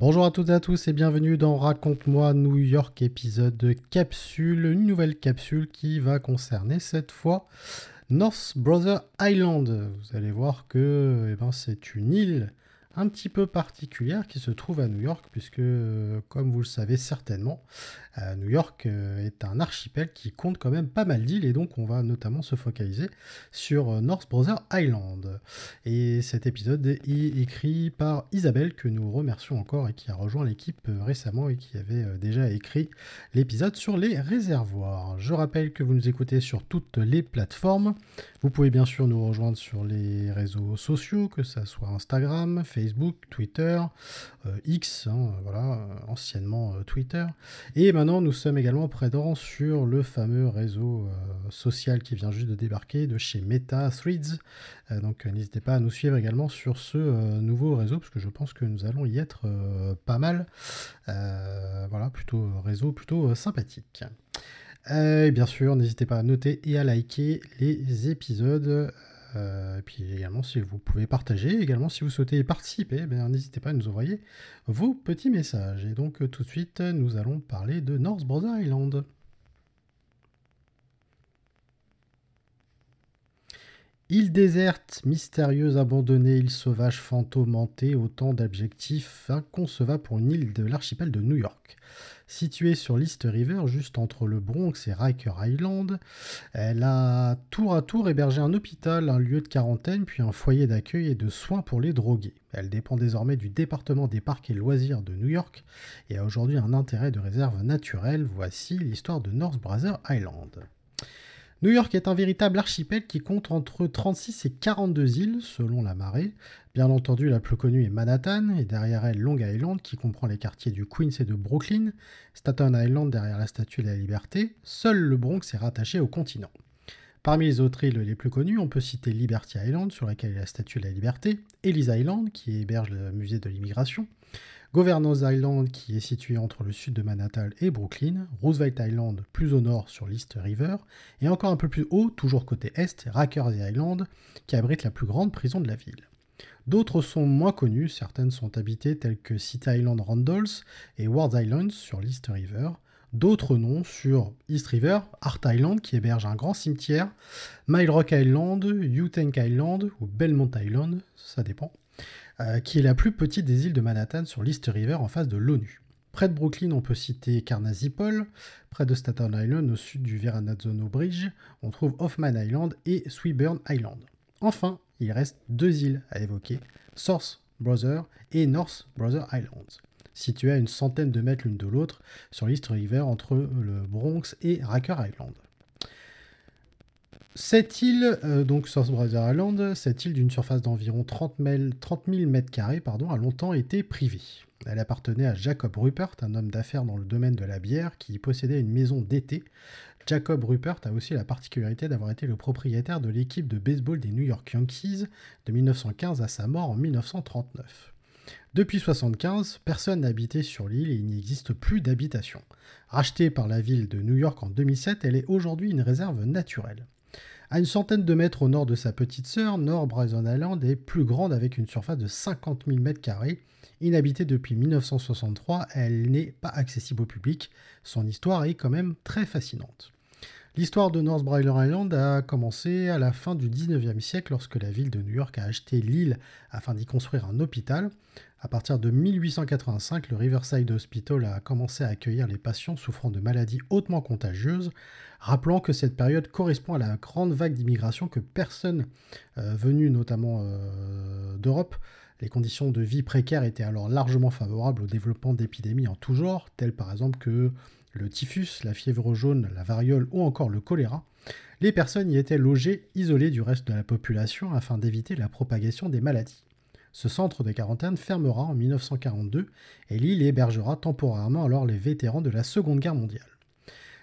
Bonjour à toutes et à tous et bienvenue dans Raconte-moi New York épisode capsule, une nouvelle capsule qui va concerner cette fois North Brother Island. Vous allez voir que eh ben, c'est une île un petit peu particulière qui se trouve à New York, puisque, comme vous le savez certainement, euh, New York euh, est un archipel qui compte quand même pas mal d'îles, et donc on va notamment se focaliser sur euh, North Brother Island. Et cet épisode est écrit par Isabelle, que nous remercions encore, et qui a rejoint l'équipe récemment, et qui avait déjà écrit l'épisode sur les réservoirs. Je rappelle que vous nous écoutez sur toutes les plateformes. Vous pouvez bien sûr nous rejoindre sur les réseaux sociaux, que ce soit Instagram, Facebook, Facebook, Twitter, euh, X, hein, voilà, euh, anciennement euh, Twitter. Et maintenant, nous sommes également présents sur le fameux réseau social qui vient juste de débarquer de chez Meta Threads. donc, n'hésitez pas à nous suivre également sur ce nouveau réseau, parce que je pense que nous allons y être pas mal. voilà, plutôt réseau plutôt sympathique. et bien sûr, n'hésitez pas à noter et à liker les épisodes. Euh, et puis également, si vous pouvez partager, également si vous souhaitez participer, eh n'hésitez pas à nous envoyer vos petits messages. Et donc tout de suite, nous allons parler de North Brother Island. Île déserte, mystérieuse, abandonnée, île sauvage, fantôme, hantée, autant d'adjectifs inconcevables pour une île de l'archipel de New York. Située sur l'East River, juste entre le Bronx et Riker Island, elle a tour à tour hébergé un hôpital, un lieu de quarantaine, puis un foyer d'accueil et de soins pour les drogués. Elle dépend désormais du département des parcs et loisirs de New York et a aujourd'hui un intérêt de réserve naturelle. Voici l'histoire de North Brother Island. New York est un véritable archipel qui compte entre 36 et 42 îles selon la marée. Bien entendu, la plus connue est Manhattan et derrière elle Long Island qui comprend les quartiers du Queens et de Brooklyn, Staten Island derrière la Statue de la Liberté. Seul le Bronx est rattaché au continent. Parmi les autres îles les plus connues, on peut citer Liberty Island sur laquelle est la Statue de la Liberté, Ellis Island qui héberge le musée de l'immigration, Governors Island qui est situé entre le sud de Manhattan et Brooklyn, Roosevelt Island plus au nord sur l'East River, et encore un peu plus haut, toujours côté est, Rikers Island qui abrite la plus grande prison de la ville. D'autres sont moins connues, certaines sont habitées telles que City Island Randalls et Ward Island sur l'East River. D'autres noms sur East River, Art Island qui héberge un grand cimetière, Mile Rock Island, Utank Island ou Belmont Island, ça dépend. Euh, qui est la plus petite des îles de Manhattan sur l'East River en face de l'ONU. Près de Brooklyn, on peut citer Carnazipol. Près de Staten Island, au sud du Verrazano Bridge, on trouve Hoffman Island et Sweetburn Island. Enfin, il reste deux îles à évoquer, Source Brother et North Brother Islands, situées à une centaine de mètres l'une de l'autre sur l'East River entre le Bronx et Racker Island. Cette île, euh, donc South Brother Island, cette île d'une surface d'environ 30, 000 mètres carrés, pardon, a longtemps été privée. Elle appartenait à Jacob Rupert, un homme d'affaires dans le domaine de la bière qui possédait une maison d'été. Jacob Rupert a aussi la particularité d'avoir été le propriétaire de l'équipe de baseball des New York Yankees de 1915 à sa mort en 1939. Depuis 1975, personne n'a habité sur l'île et il n'y existe plus d'habitation. Rachetée par la ville de New York en 2007, elle est aujourd'hui une réserve naturelle. À une centaine de mètres au nord de sa petite sœur, North Bryson Island est plus grande avec une surface de 50 000 m2. Inhabitée depuis 1963, elle n'est pas accessible au public. Son histoire est quand même très fascinante. L'histoire de North Bryler Island a commencé à la fin du 19e siècle lorsque la ville de New York a acheté l'île afin d'y construire un hôpital. À partir de 1885, le Riverside Hospital a commencé à accueillir les patients souffrant de maladies hautement contagieuses rappelant que cette période correspond à la grande vague d'immigration que personne euh, venu notamment euh, d'Europe. Les conditions de vie précaires étaient alors largement favorables au développement d'épidémies en tout genre, telles par exemple que le typhus, la fièvre jaune, la variole ou encore le choléra. Les personnes y étaient logées isolées du reste de la population afin d'éviter la propagation des maladies. Ce centre de quarantaine fermera en 1942 et l'île hébergera temporairement alors les vétérans de la Seconde Guerre mondiale.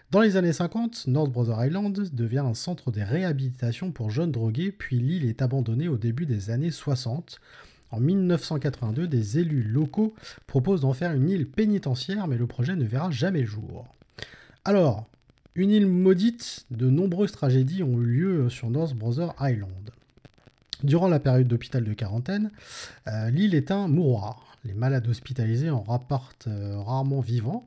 Dans les années 50, North Brother Island devient un centre de réhabilitation pour jeunes drogués, puis l'île est abandonnée au début des années 60. En 1982, des élus locaux proposent d'en faire une île pénitentiaire, mais le projet ne verra jamais le jour. Alors, une île maudite, de nombreuses tragédies ont eu lieu sur North Brother Island. Durant la période d'hôpital de quarantaine, euh, l'île est un mouroir. Les malades hospitalisés en rapportent rarement vivants.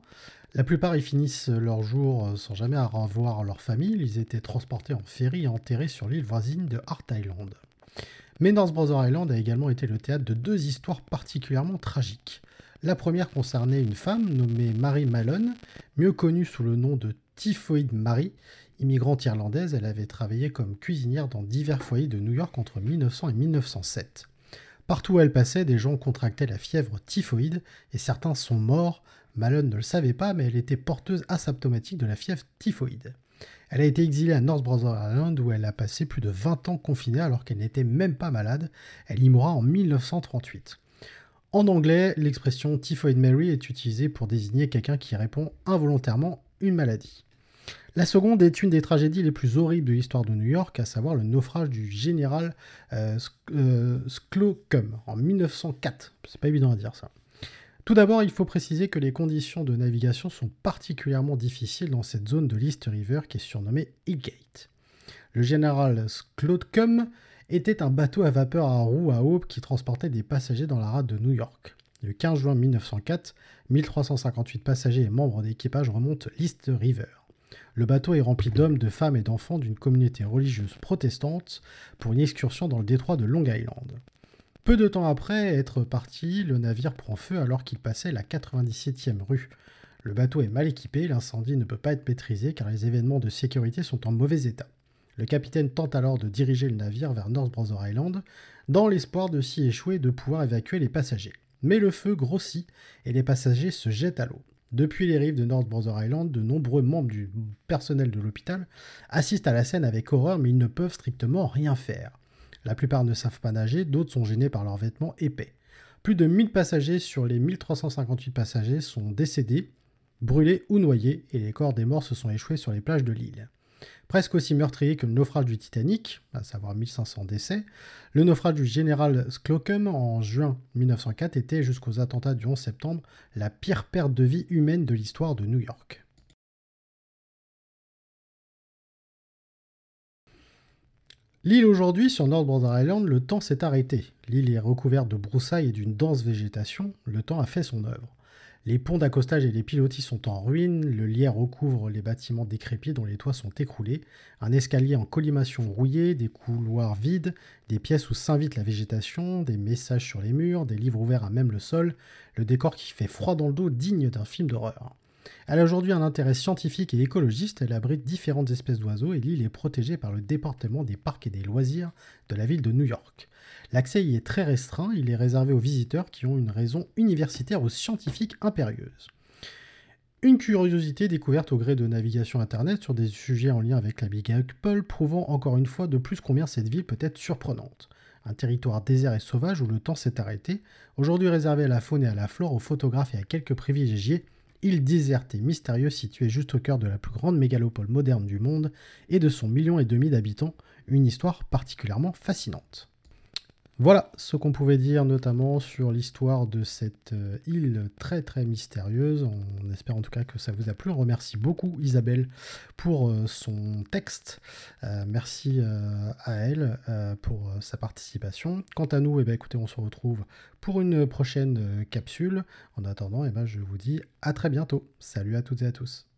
La plupart y finissent leur jour sans jamais revoir leur famille. Ils étaient transportés en ferry et enterrés sur l'île voisine de Hart Island. Mais North Brother Island a également été le théâtre de deux histoires particulièrement tragiques. La première concernait une femme nommée Mary Malone, mieux connue sous le nom de Typhoid Mary. Immigrante irlandaise, elle avait travaillé comme cuisinière dans divers foyers de New York entre 1900 et 1907. Partout où elle passait, des gens contractaient la fièvre typhoïde et certains sont morts. Malone ne le savait pas, mais elle était porteuse asymptomatique de la fièvre typhoïde. Elle a été exilée à North Brother Island où elle a passé plus de 20 ans confinée alors qu'elle n'était même pas malade. Elle y mourra en 1938. En anglais, l'expression Typhoid Mary est utilisée pour désigner quelqu'un qui répond involontairement une maladie. La seconde est une des tragédies les plus horribles de l'histoire de New York, à savoir le naufrage du général euh, euh Slocum en 1904. C'est pas évident à dire ça. Tout d'abord, il faut préciser que les conditions de navigation sont particulièrement difficiles dans cette zone de l'East River qui est surnommée Hillgate. Le général Slocum était un bateau à vapeur à roues à aube qui transportait des passagers dans la rade de New York. Le 15 juin 1904, 1358 passagers et membres d'équipage remontent l'East River. Le bateau est rempli d'hommes, de femmes et d'enfants d'une communauté religieuse protestante pour une excursion dans le détroit de Long Island. Peu de temps après être parti, le navire prend feu alors qu'il passait la 97e rue. Le bateau est mal équipé, l'incendie ne peut pas être maîtrisé car les événements de sécurité sont en mauvais état. Le capitaine tente alors de diriger le navire vers North Brother Island, dans l'espoir de s'y échouer et de pouvoir évacuer les passagers. Mais le feu grossit et les passagers se jettent à l'eau. Depuis les rives de North Brother Island, de nombreux membres du personnel de l'hôpital assistent à la scène avec horreur mais ils ne peuvent strictement rien faire. La plupart ne savent pas nager, d'autres sont gênés par leurs vêtements épais. Plus de 1000 passagers sur les 1358 passagers sont décédés, brûlés ou noyés, et les corps des morts se sont échoués sur les plages de l'île. Presque aussi meurtrier que le naufrage du Titanic, à savoir 1500 décès, le naufrage du général Slocum en juin 1904 était, jusqu'aux attentats du 11 septembre, la pire perte de vie humaine de l'histoire de New York. L'île aujourd'hui, sur North Border Island, le temps s'est arrêté. L'île est recouverte de broussailles et d'une dense végétation. Le temps a fait son œuvre. Les ponts d'accostage et les pilotis sont en ruine, le lierre recouvre les bâtiments décrépits dont les toits sont écroulés, un escalier en collimation rouillé, des couloirs vides, des pièces où s'invite la végétation, des messages sur les murs, des livres ouverts à même le sol, le décor qui fait froid dans le dos digne d'un film d'horreur. Elle a aujourd'hui un intérêt scientifique et écologiste, elle abrite différentes espèces d'oiseaux et l'île est protégée par le département des parcs et des loisirs de la ville de New York. L'accès y est très restreint, il est réservé aux visiteurs qui ont une raison universitaire ou scientifique impérieuse. Une curiosité découverte au gré de navigation internet sur des sujets en lien avec la Big Apple, prouvant encore une fois de plus combien cette ville peut être surprenante. Un territoire désert et sauvage où le temps s'est arrêté, aujourd'hui réservé à la faune et à la flore, aux photographes et à quelques privilégiés, île déserte et mystérieuse située juste au cœur de la plus grande mégalopole moderne du monde et de son million et demi d'habitants, une histoire particulièrement fascinante. Voilà ce qu'on pouvait dire notamment sur l'histoire de cette euh, île très très mystérieuse. On espère en tout cas que ça vous a plu. On remercie beaucoup Isabelle pour euh, son texte. Euh, merci à elle pour sa participation. Quant à nous, eh ben, écoutez, on se retrouve pour une prochaine capsule. En attendant, eh ben, je vous dis à très bientôt. Salut à toutes et à tous.